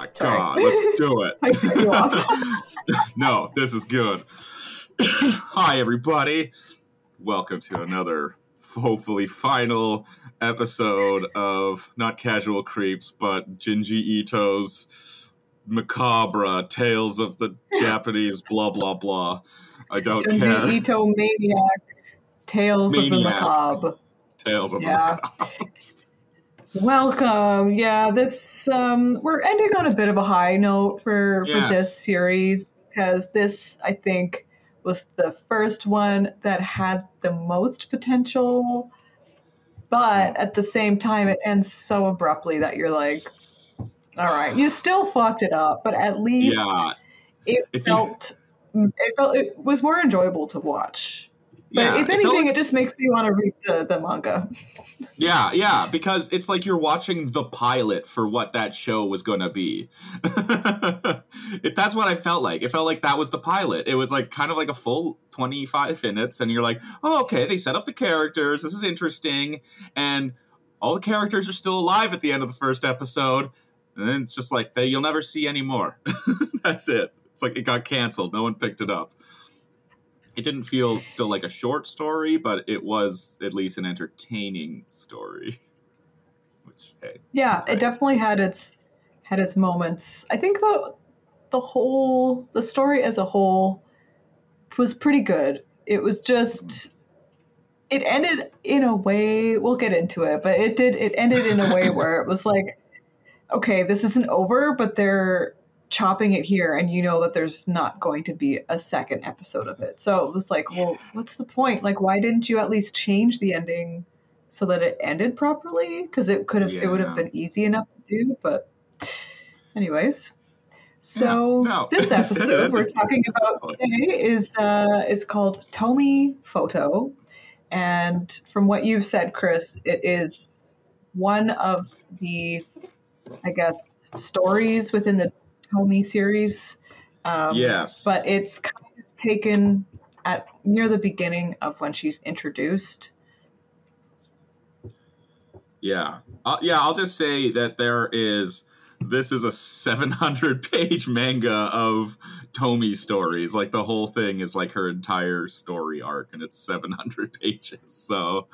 my Sorry. god, let's do it. I cut you off. no, this is good. Hi, everybody. Welcome to another, hopefully, final episode of not Casual Creeps, but Junji Ito's macabre tales of the Japanese blah blah blah. I don't Junji care. Ito Maniac Tales of the Macabre. Tales of Yeah. the macabre. Welcome. Yeah, this um we're ending on a bit of a high note for Yes. for this series because this I think was the first one that had the most potential but at the same time it ends so abruptly that you're like all right, you still fucked it up, but at least Yeah, it If you- felt it felt it was more enjoyable to watch. But yeah. if anything, like- it just makes me want to read the, the manga. Yeah, yeah, because it's like you're watching the pilot for what that show was going to be. it, that's what I felt like. It felt like that was the pilot. It was like kind of like a full 25 minutes, and you're like, oh, okay, they set up the characters. This is interesting. And all the characters are still alive at the end of the first episode. And then it's just like, they, you'll never see anymore. that's it. It's like it got canceled. No one picked it up. It didn't feel still like a short story, but it was at least an entertaining story. Which, hey, Yeah, it definitely had its had its moments. I think the the whole the story as a whole was pretty good. It was just mm-hmm. it ended in a way we'll get into it, but it did it ended in a way where it was like okay, this isn't over, but they're chopping it here and you know that there's not going to be a second episode of it. So it was like, well, what's the point? Like why didn't you at least change the ending so that it ended properly? Cuz it could have it would Yeah. have been easy enough to do, but anyways. So Yeah, no. this episode we're talking about today is uh, is called Tomie Photo, and from what you've said, Chris, it is one of the, I guess, stories within the Tomie series. Um, yes. but it's kind of taken at near the beginning of when she's introduced. Yeah. Uh, yeah, I'll just say that there is this is a 700 page manga of Tomie stories. Like the whole thing is like her entire story arc and it's 700 pages. So,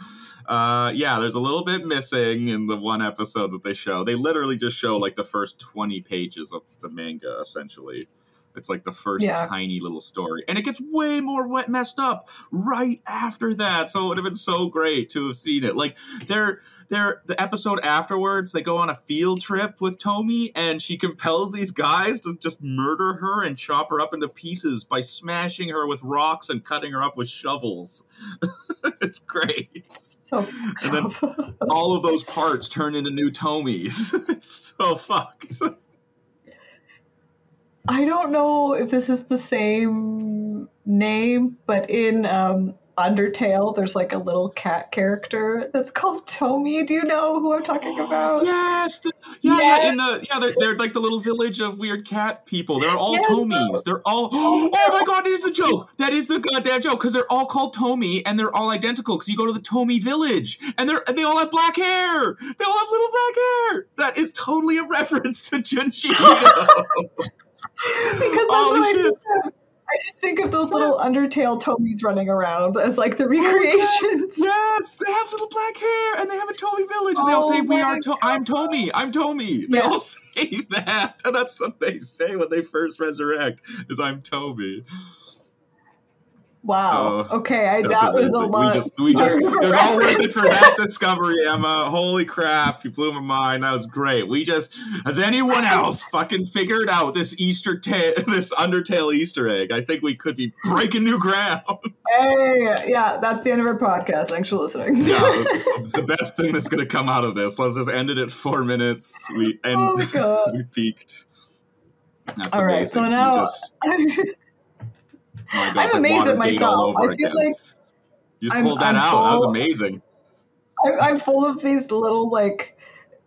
uh yeah, there's a little bit missing in the one episode that they show. They literally just show like the first 20 pages of the manga essentially. It's like the first Yeah. tiny little story. And it gets way more wet messed up right after that. So it would have been so great to have seen it. Like they're they're the episode afterwards they go on a field trip with Tomie and she compels these guys to just murder her and chop her up into pieces by smashing her with rocks and cutting her up with shovels. it's great. So, And then- All of those parts turn into new Tomies. it's so fucked. I don't know if this is the same name, but in um, Undertale, there's like a little cat character that's called Tomi. Do you know who I'm talking about? Yes, the, yeah, yeah, in the yeah, they're, they're like the little village of weird cat people. They're all Yes. Tomies. They're all. Oh my god, that is the joke. That is the goddamn joke because they're all called Tomi and they're all identical. Because you go to the Tomi village and they're and they all have black hair. They all have little black hair. That is totally a reference to Junji because that's Holy what I shit. of. I just think of those little Undertale Tomies running around as like the Oh recreations. yes, they have little black hair and they have a Tomi village and they all Oh say, "We are. To- I'm Tomi. I'm Tomi." They Yeah. all say that, and that's what they say when they first resurrect. Is I'm Tomi. Wow. Oh, okay, I, that was a lot. We just, we just, it was all worth it for that discovery, Emma. Holy crap, you blew my mind. That was great. We just, has anyone else fucking figured out this Easter, ta- this Undertale Easter egg? I think we could be breaking new ground. Hey, yeah, that's the end of our podcast. Thanks for listening. yeah, it's the best thing that's going to come out of this. Let's just end it at four minutes. We and oh god. we peaked. That's All right, amazing. so You now my God, I'm it's like amazed at myself. I feel again. like you just I'm- pulled that I'm out. That was amazing. I- I'm full of these little like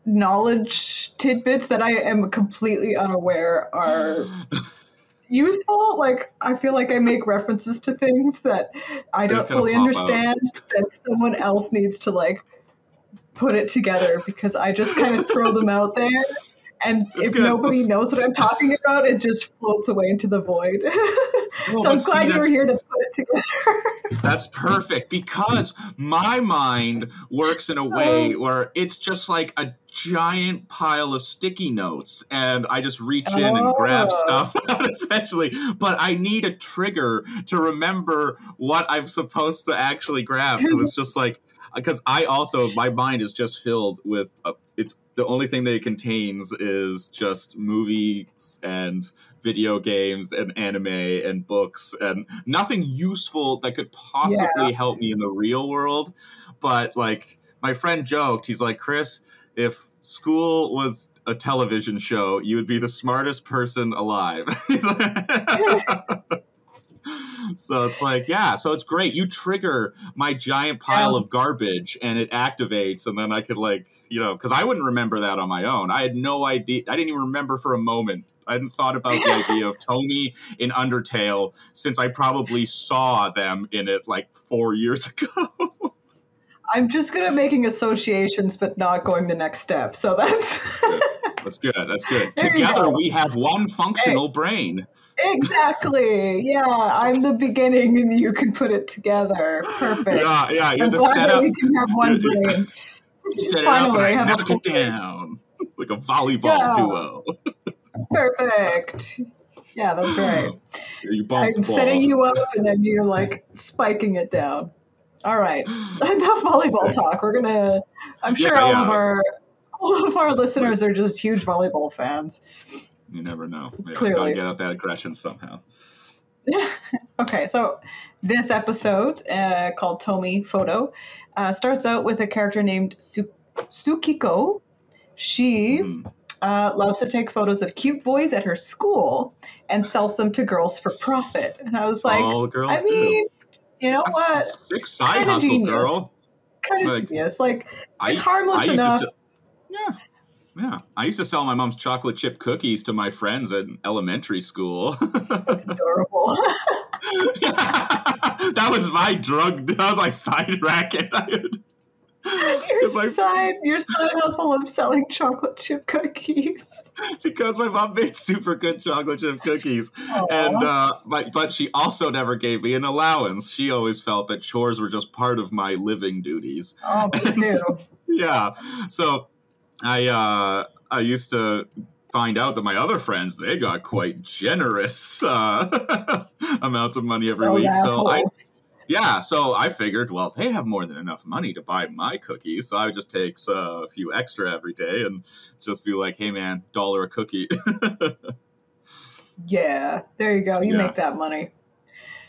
knowledge tidbits that I am completely unaware are useful. Like I feel like I make references to things that I don't fully pop out. understand, that someone else needs to like put it together because I just kind of throw them out there And That's if good. nobody That's- knows what I'm talking about, it just floats away into the void. Oh, so I'm but see, glad you were here to put it together. That's perfect because my mind works in a way where it's just like a giant pile of sticky notes and I just reach in and grab Oh. stuff essentially. But I need a trigger to remember what I'm supposed to actually grab because it's just like because I also my mind is just filled with uh, it's the only thing that it contains is just movies and video games and anime and books and nothing useful that could possibly help me in the real world. But like my friend joked he's like chris if school was a television show you would be the smartest person alive so it's like yeah so it's great. You trigger my giant pile Yeah. of garbage and it activates and then i could like you know because i wouldn't remember that on my own. I had no idea i didn't even remember for a moment. I hadn't thought about the idea of tony in undertale since i probably saw them in it like four years ago. I'm just good at making associations, but not going the next step. So that's that's good. That's good. There you together go. we have one functional brain exactly. Yeah, I'm the beginning, and you can put it together. Perfect. yeah yeah you're I'm the setup we can have one brain. set it up and i have knock it down like a volleyball Yeah. duo Perfect. Yeah, that's right. you bump I'm the ball. setting you up, and then you're like spiking it down. All right, enough volleyball Sick. talk. We're gonna. I'm sure Yeah, all yeah. of our all of our listeners are just huge volleyball fans. You never know. Clearly. Gotta get out that aggression somehow. okay, so this episode uh, called Tomie Photo uh, starts out with a character named Su- Tsukiko. She Mm. uh, loves to take photos of cute boys at her school and sells them to girls for profit. And I was like, All girls I mean, you know do. what? That's sick side Kinda hustle, genius. girl. Kind of like- genius. Like, I, it's harmless I enough. to yeah, yeah. I used to sell my mom's chocolate chip cookies to my friends at elementary school. It's adorable. that was my drug. That was my side racket. Your like- side, your side hustle of selling chocolate chip cookies. because my mom made super good chocolate chip cookies. and uh but, but she also never gave me an allowance she always felt that chores were just part of my living duties oh, me too. yeah so i uh i used to find out that my other friends they got quite generous uh amounts of money every Those week so i yeah so i figured well they have more than enough money to buy my cookies so i would just take uh, a few extra every day and just be like hey man dollar a cookie Yeah, there you go. You Yeah. make that money.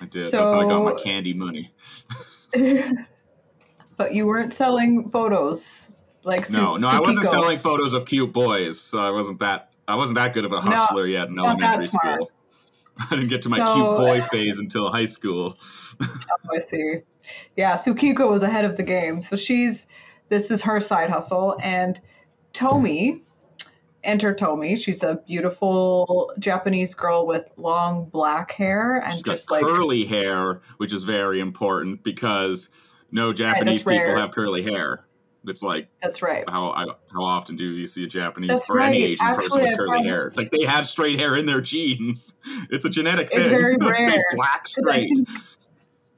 i did that's how i got my candy money but you weren't selling photos like No, no, I wasn't selling photos of cute boys. So I wasn't that. I wasn't that good of a hustler yet in elementary school. I didn't get to my So- cute boy uh, phase until high school. Oh, I see. Yeah, Tsukiko was ahead of the game. So she's this is her side hustle, and Tomie, enter Tomie. She's a beautiful Japanese girl with long black hair and She's just like curly hair, which is very important because no Japanese people have curly hair. It's like that's right. how I, how often do you see a Japanese That's or any right. Asian person with curly hair? It's like they have straight hair in their genes. It's a genetic It's thing. It's very rare. black straight.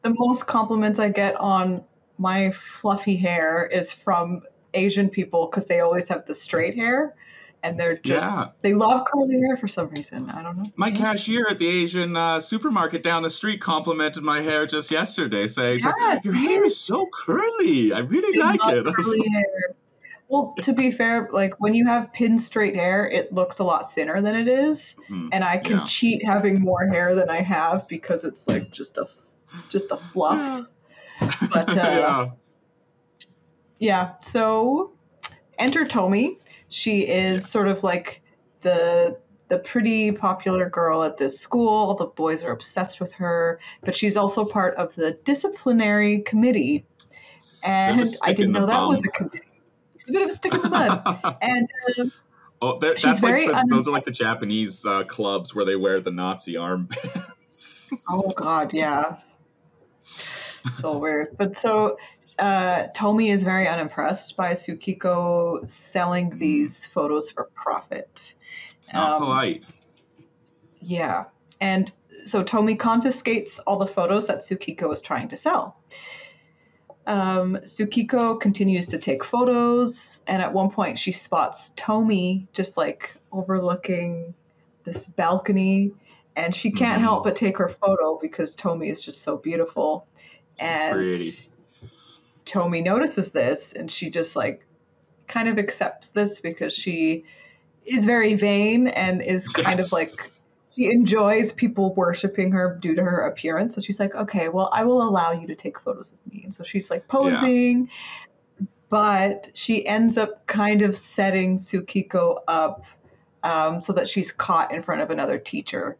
the most compliments I get on my fluffy hair is from Asian people because they always have the straight hair, and they're just Yeah. they love curly hair for some reason. I don't know. My cashier at the Asian uh, supermarket down the street complimented my hair just yesterday, saying, she's like, "Your hair is so curly. I really They like love it." Curly hair. Well, to be fair, like when you have pin straight hair, it looks a lot thinner than it is, "Hmm, and I can Yeah. cheat having more hair than I have because it's like just a just a fluff. But uh, yeah. Yeah, so enter Tomie. She is Yes. sort of like the the pretty popular girl at this school. The boys are obsessed with her, but she's also part of the disciplinary committee. And I didn't know that was a committee. It's a bit of a stick in the mud. And uh, oh, that- that's like the, un- those are like the Japanese uh, clubs where they wear the Nazi armbands. oh god, yeah. So weird. But so uh, Tomie is very unimpressed by Tsukiko selling these photos for profit. It's not Um, polite. Yeah. And so Tomie confiscates all the photos that Tsukiko is trying to sell. Um, Tsukiko continues to take photos, and at one point she spots Tomie just like overlooking this balcony, and she can't Mhm. help but take her photo because Tomie is just so beautiful. And pretty. Tomie notices this, and she just like kind of accepts this because she is very vain and is kind of like she enjoys people worshiping her due to her appearance. So she's like, okay, well, I will allow you to take photos of me. And so she's like posing, but she ends up kind of setting Tsukiko up um, so that she's caught in front of another teacher.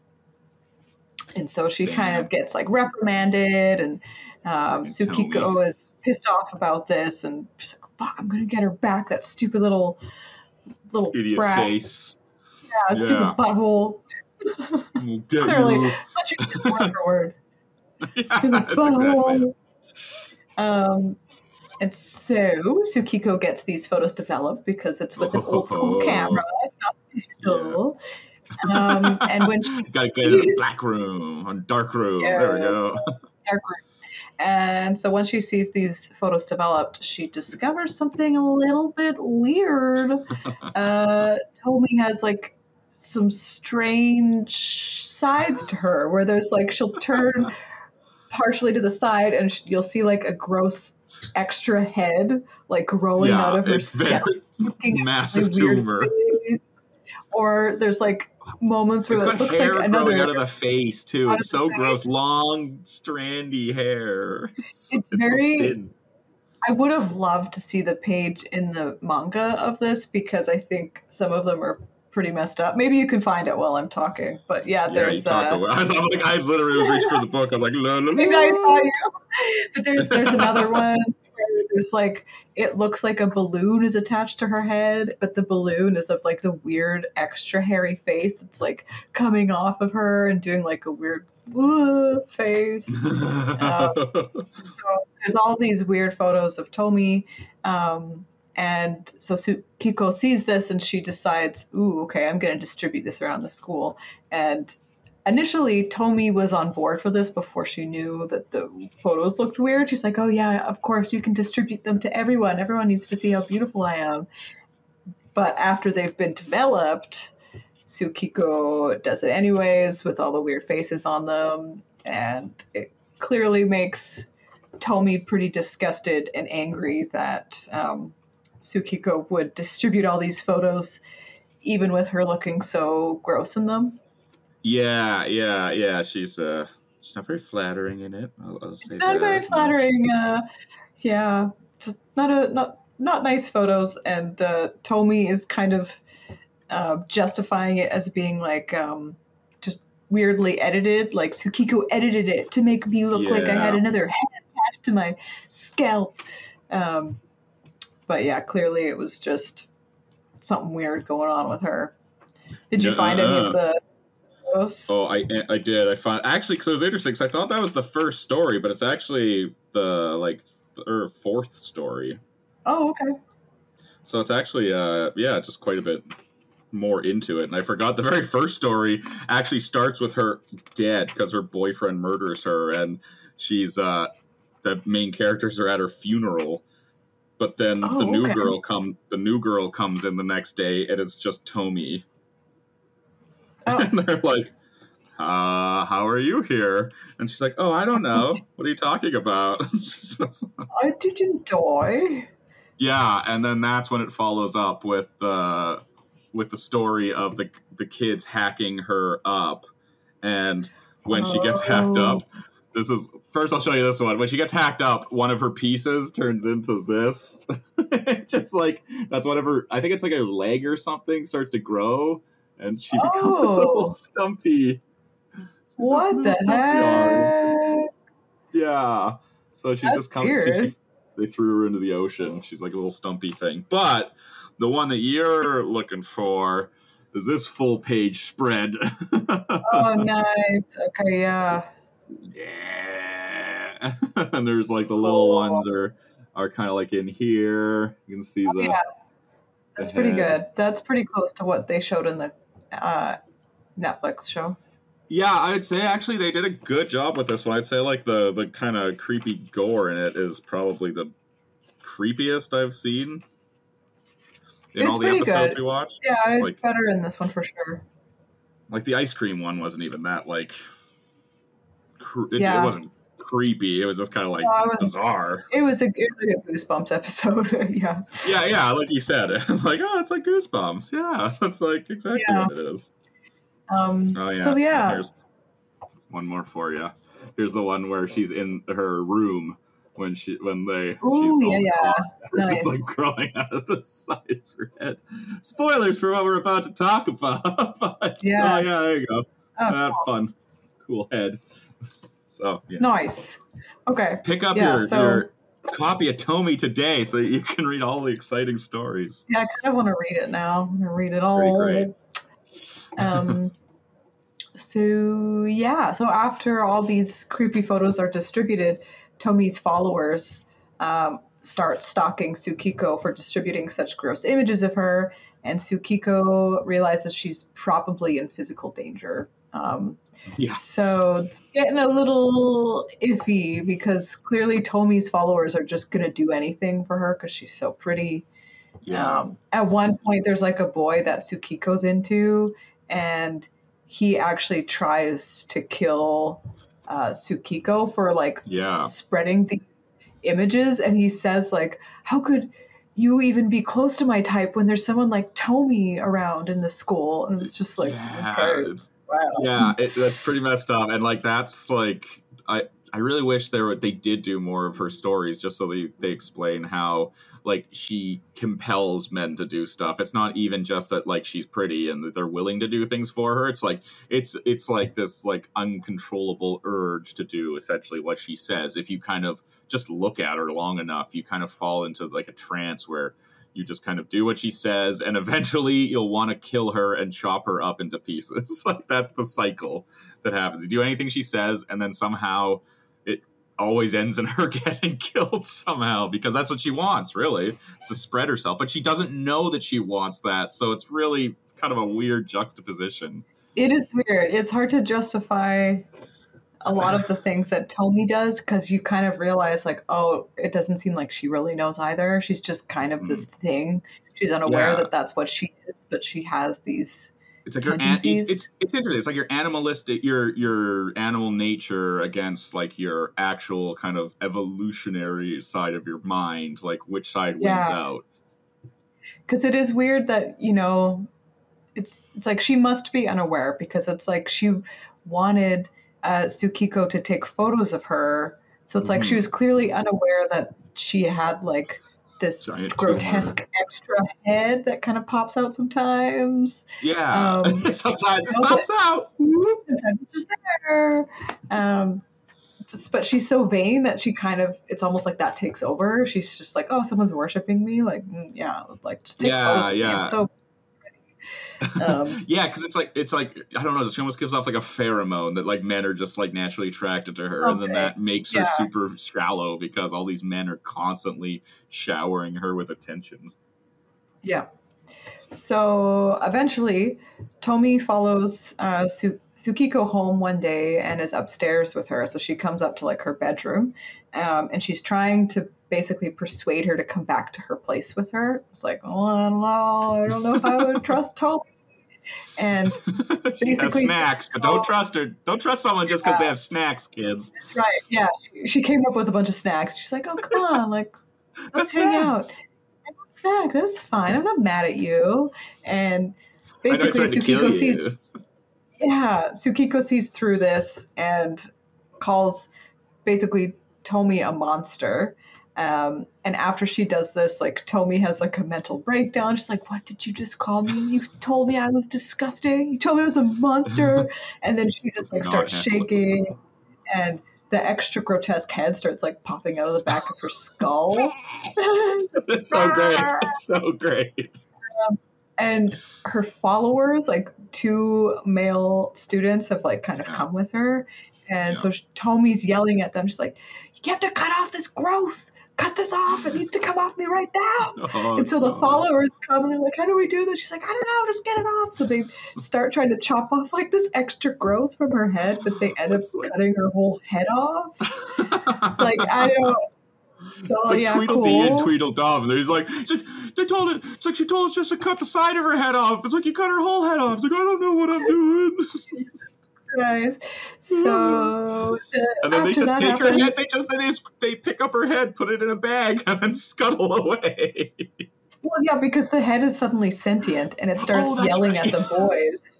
And so she kind of gets like reprimanded, and um, Tsukiko is pissed off about this, and she's like, "Fuck, I'm gonna get her back." That stupid little little Idiot brat. face. Yeah, Yeah. stupid butthole. We'll get Clearly, you. but she did word for word. Yeah, Stupid that's exactly. butthole. Um, and so Tsukiko gets these photos developed because it's with an old school Oh. camera. It's not digital. Um, and when she Gotta get in the black room, on dark room. There we go. dark room. And so when she sees these photos developed, she discovers something a little bit weird. uh, Tomie has like some strange sides to her where there's like she'll turn partially to the side and you'll see like a gross extra head like growing out of her it's scalp. very massive tumor. Or there's like moments where It's it got hair like growing out of the face too. It's so gross. Long, strandy hair. It's, It's so very- thin. I would have loved to see the page in the manga of this because I think some of them are pretty messed up. Maybe you can find it while I'm talking. But yeah, Yeah, there's uh. I was I'm like, I literally was reaching for the book. I was like, la, la, maybe I saw you. But there's there's another one there's like it looks like a balloon is attached to her head, but the balloon is of like the weird extra hairy face that's like coming off of her and doing like a weird face. So there's all these weird photos of Tomie. Um, and so Kiko sees this and she decides, ooh, okay, I'm going to distribute this around the school. And initially, Tomie was on board for this before she knew that the photos looked weird. She's like, oh, yeah, of course, you can distribute them to everyone. Everyone needs to see how beautiful I am. But after they've been developed, Tsukiko does it anyways with all the weird faces on them. And it clearly makes Tomie pretty disgusted and angry that um, Tsukiko would distribute all these photos, even with her looking so gross in them. Yeah, yeah, yeah. She's uh, she's not very flattering in it. I'll, I'll say It's not that very flattering. Uh, yeah, just not a not not nice photos. And uh, Tomie is kind of uh, justifying it as being like um, just weirdly edited. Like Tsukiko edited it to make me look like I had another head attached to my scalp. Um, but yeah, clearly it was just something weird going on with her. Did you Yeah, find any uh, of the Oh, I I did. I found actually because it was interesting. Because I thought that was the first story, but it's actually the like or fourth story. Oh, okay. So it's actually uh yeah, just quite a bit more into it. And I forgot the very first story actually starts with her dead because her boyfriend murders her, and she's uh the main characters are at her funeral. But then the Oh, new okay. girl come the new girl comes in the next day and it's just Tomie. Oh. And they're like, uh, how are you here? And she's like, Oh, I don't know. What are you talking about? I didn't die. yeah, and then that's when it follows up with the with the story of the the kids hacking her up. And when she gets hacked Oh. up, this is first I'll show you this one. When she gets hacked up, one of her pieces turns into this. Just like that's her I think it's like a leg or something starts to grow and she becomes this Oh. little stumpy. What the stumpy arms. heck? Yeah. So she's That's just coming. She, she, they threw her into the ocean. She's like a little stumpy thing. But the one that you're looking for is this full page spread. Oh, nice. Okay, yeah. yeah. and there's like the little Oh. ones are are kind of like in here. You can see Oh, the. yeah, that's pretty good. That's pretty close to what they showed in the uh, Netflix show. Yeah, I would say actually they did a good job with this one. I'd say like the the kind of creepy gore in it is probably the creepiest I've seen in It's all the episodes good. we watched. Yeah, it's Like- better in this one for sure. Like the ice cream one wasn't even that like. Cr- it, Yeah. it wasn't creepy. It was just kind of like No, wasn't- bizarre. It was a, was like Goosebumps episode. yeah. Yeah, yeah, like you said, it's like oh, it's like goosebumps. Yeah, that's like exactly Yeah. what it is. Um, Oh yeah. So yeah, Here's one more for you. Here's the one where she's in her room when she when they Ooh, she's yeah, yeah. Nice. like growing out of the side of her head. Spoilers for what we're about to talk about. Yeah. Oh yeah, there you go. Oh, that cool. fun, cool head. So yeah. nice. Okay. Pick up Yeah, your so- your copy of Tomie today so that you can read all the exciting stories. Yeah, I kind of want to read it now. I'm gonna read it Pretty all. great. Um. so yeah, so after all these creepy photos are distributed, Tomie's followers um, start stalking Tsukiko for distributing such gross images of her, and Tsukiko realizes she's probably in physical danger. Um, Yeah. so it's getting a little iffy because clearly Tomie's followers are just gonna do anything for her because she's so pretty. Yeah. Um, at one point, there's like a boy that Tsukiko's into, and he actually tries to kill uh, Tsukiko for like yeah. spreading these images, and he says like, "How could you even be close to my type when there's someone like Tomie around in the school?" And it's just like, yeah. okay, It's wow. yeah, it, that's pretty messed up, and like that's like I I really wish there they did do more of her stories just so they they explain how like she compels men to do stuff. It's not even just that like she's pretty and that they're willing to do things for her. It's like it's it's like this like uncontrollable urge to do essentially what she says. If you kind of just look at her long enough, you kind of fall into like a trance where you just kind of do what she says and eventually you'll want to kill her and chop her up into pieces. Like that's the cycle that happens. You do anything she says and then somehow it always ends in her getting killed somehow because that's what she wants really to spread herself. But she doesn't know that she wants that so it's really kind of a weird juxtaposition. It is weird. It's hard to justify a lot of the things that Tomie does because you kind of realize, like, oh, it doesn't seem like she really knows either. She's just kind of this mm. thing. She's unaware Yeah. that that's what she is, but she has these. it's like your an- it's, it's it's interesting it's like your animalistic your your animal nature against like your actual kind of evolutionary side of your mind like which side wins out Because it is weird that you know, it's it's like she must be unaware because it's like she wanted uh, Tsukiko to take photos of her, so it's like she Mhm. was clearly unaware that she had like this Giant grotesque extra head that kind of pops out sometimes. Yeah. Um, Sometimes it pops out. Sometimes it's just there. Um, but she's so vain that she kind of it's almost like that takes over. She's just like, oh, someone's worshiping me. Like, mm, yeah, like just take Yeah, yeah. So um, yeah, because it's like it's like I don't know. She almost gives off like a pheromone that like men are just like naturally attracted to her, and then that makes her super shallow because all these men are constantly showering her with attention. Yeah. So eventually, Tomie follows uh, Su- Tsukiko home one day and is upstairs with her. So she comes up to like her bedroom, um, and she's trying to basically persuade her to come back to her place with her. It's like, oh, I don't know, I don't know if I would trust Tomie. And she has snacks, but don't oh. trust her. Don't trust someone just because they have snacks, kids. right, yeah, she, she came up with a bunch of snacks. She's like, oh, come on, like let's hang out. Snack, that's fine. I'm not mad at you. And I know I basically, kill sees. Yeah, Tsukiko sees through this and calls basically Tomie a monster. Um, and after she does this, like Tomie has like a mental breakdown. She's like, "What did you just call me? You told me I was disgusting. You told me I was a monster." and then she just like starts shaking, and the extra grotesque head starts like popping out of the back of her skull. It's so great. It's so great. and her followers like two male students have like kind of Yeah. come with her and Yeah. so tomie's yelling at them she's like you have to cut off this growth cut this off. It needs to come off me right now. Oh, And so the God. followers come and they're like, How do we do this? She's like, I don't know, just get it off. So they start trying to chop off like this extra growth from her head, but they end up cutting her whole head off. Like, I don't. So, It's like yeah, Tweedledee and. Tweedledum. And he's like, like, they told it. It's like she told us just to cut the side of her head off. It's like you cut her whole head off. It's like I don't know what I'm doing. Guys. So, And then they just that take her head. They just they just they pick up her head, put it in a bag, and then scuttle away. Well, yeah, because the head is suddenly sentient and it starts Oh, yelling right. at the boys.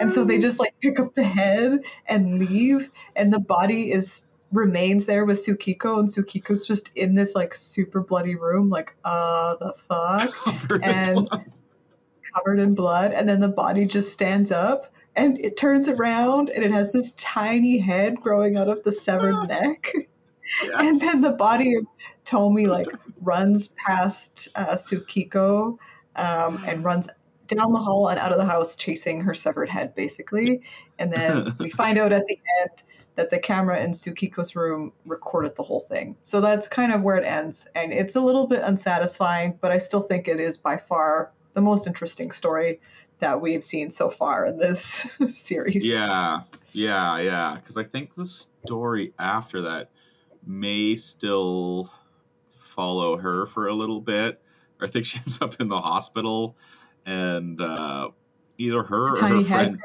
And so they just like pick up the head and leave, and the body is remains there with Tsukiko, and Tsukiko's just in this like super bloody room, like uh the fuck, Covered in And- blood. covered in blood, and then the body just stands up and it turns around and it has this tiny head growing out of the severed neck. And then the body of Tomie like runs past uh, Tsukiko um, and runs down the hall and out of the house, chasing her severed head, basically. And then we find out at the end that the camera in Tsukiko's room recorded the whole thing. So that's kind of where it ends, and it's a little bit unsatisfying, but I still think it is by far the most interesting story that we've seen so far in this series. Yeah, yeah, yeah. Because I think the story after that may still follow her for a little bit. I think she ends up in the hospital, and uh, either her or Tiny her friend.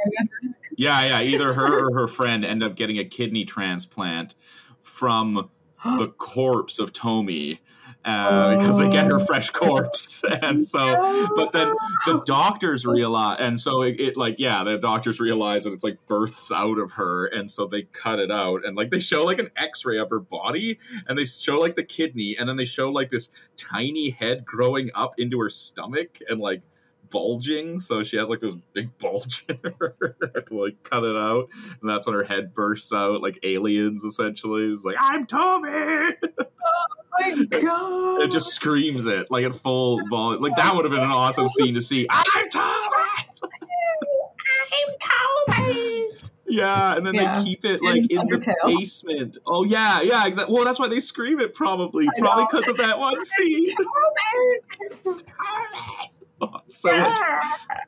Yeah, yeah. Either her or her friend end up getting a kidney transplant from the corpse of Tomie uh, because they get her Oh. fresh corpse, and so. But then the doctors realize, and so it, it like yeah, the doctors realize that it's like births out of her, and so they cut it out, and like they show like an X-ray of her body, and they show like the kidney, and then they show like this tiny head growing up into her stomach, and like bulging so she has like this big bulge in her to like cut it out and that's when her head bursts out like aliens essentially it's like i'm tomie my god! it just screams it like at full volume like that would have been an awesome scene to see. I'm tomie yeah and then Yeah. they keep it like in the basement. Oh yeah yeah exactly well that's why they scream it probably. I probably because of that one scene so much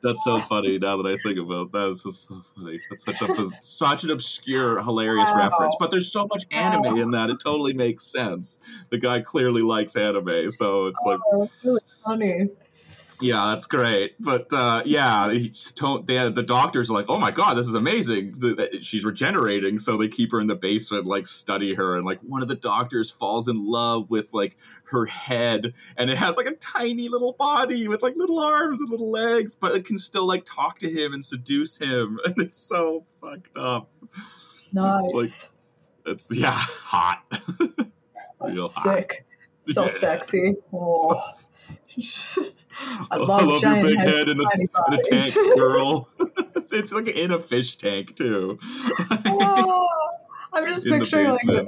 That's so funny now that I think about that. It's just so funny. That's such a such an obscure, hilarious Wow. reference. But there's so much anime in that; it totally makes sense. The guy clearly likes anime, so it's like, Oh, it's really funny. Yeah, that's great. But uh, yeah, he just told, they, the doctors are like, "Oh my god, this is amazing! She's regenerating." So they keep her in the basement, like study her, and like one of the doctors falls in love with like her head, and it has like a tiny little body with like little arms and little legs, but it can still like talk to him and seduce him, and it's so fucked up. Nice. like- It's yeah, hot, real hot. Sick. So Yeah. sexy. Oh. I I love, love your big head and and a- And a tank girl. it's, it's like in a fish tank too. Oh, I'm just In picturing like, a,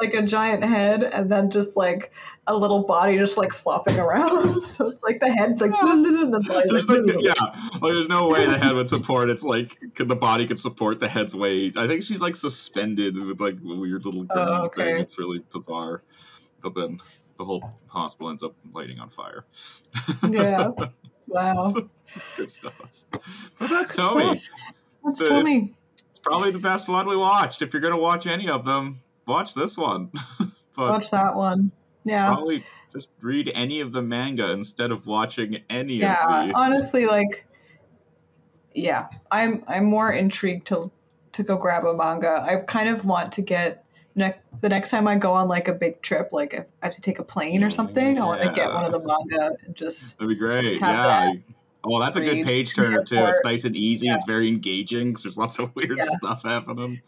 like a giant head and then just like a little body just like flopping around. so it's like the head's like and the There's like, no, yeah, like, there's no way the head would support. It's like could, the body could support the head's weight. I think she's like suspended with like a weird little Oh, okay. thing. It's really bizarre. But then the whole hospital ends up lighting on fire. Yeah. Wow. Good stuff. But that's Good stuff. That's So Tomie. It's probably the best one we watched. If you're gonna watch any of them, watch this one. Watch that one. Yeah. probably just read any of the manga instead of watching any yeah. of these. Yeah, honestly, like, yeah, I'm I'm more intrigued to to go grab a manga. I kind of want to get ne- the next time I go on like a big trip, like if I have to take a plane or something, I want to get one of the manga and just That'd be great. Yeah. well, that's a good page turner too. It's nice and easy. Yeah. It's very engaging. 'cause there's lots of weird Yeah. stuff happening.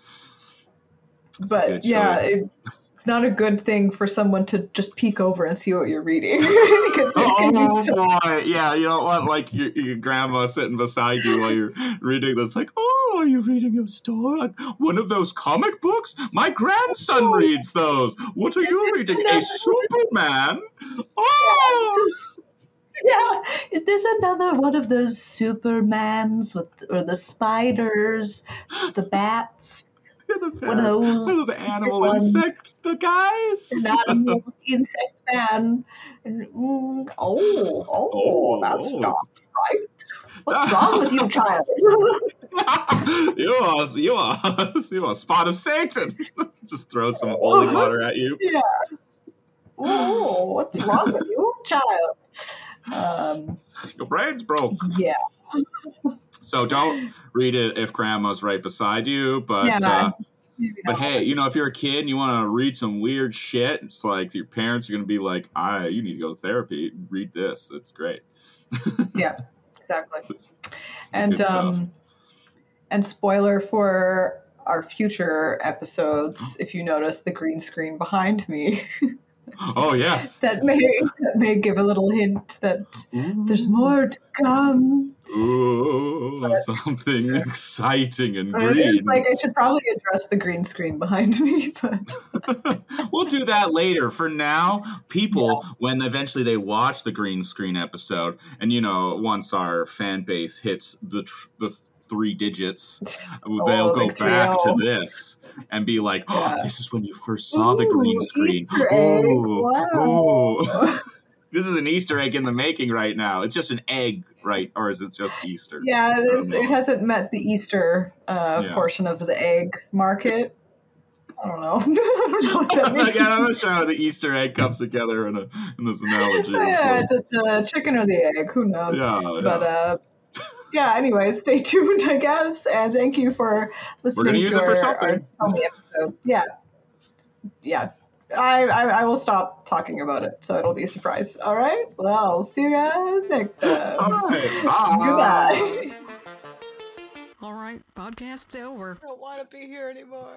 That's but yeah, it, it's not a good thing for someone to just peek over and see what you're reading. Because oh, it Oh so- boy, yeah, you don't want like your, your grandma sitting beside you while you're reading this. Like, oh, are you reading your story? Like, one of those comic books? My grandson Oh. reads those. What are you reading? A Superman? Oh, yeah, is this another one of those Supermans with or the spiders, the bats? In the One of those those animal one. insect the guys. an animal insect man. And, mm, oh, oh, Oh, that's oh. not right. What's wrong with you, child? you are you are you are a spot of Satan. Just throw some holy water at you. Yeah. oh, what's wrong with you, child? Um, Your brain's broke. yeah, So don't read it if grandma's right beside you. But yeah. uh, but hey, you know if you're a kid and you want to read some weird shit, it's like your parents are gonna be like, "I, you need to go to therapy. Read this. It's great." yeah, exactly. It's- it's And um, and spoiler for our future episodes, if you notice the green screen behind me, oh yes, that may that may give a little hint that there's more to come. Ooh, something exciting and But green. like I should probably address the green screen behind me, but we'll do that later. For now, people, when eventually they watch the green screen episode, and you know, once our fan base hits the tr- the three digits, they'll go back to this and be like, "Oh, Yeah. this is when you first saw the green screen." Easter. Oh, Wow. oh. this is an Easter egg in the making right now. It's just an egg, right? Or is it just Easter? Yeah, it, is, it hasn't met the Easter uh, Yeah. portion of the egg market. I don't know. I don't know what that means. yeah, I'm not sure how the Easter egg comes together in, a, in this analogy. yeah, so- is it the chicken or the egg? Who knows? yeah, yeah. But uh, yeah. Anyway, stay tuned, I guess, and thank you for listening. gonna use to it for something. Our episode. Yeah, yeah. I, I I will stop talking about it, so it'll be a surprise. All right. Well, see you guys next time. All right, bye. Goodbye. All right, podcast's over. I don't want to be here anymore.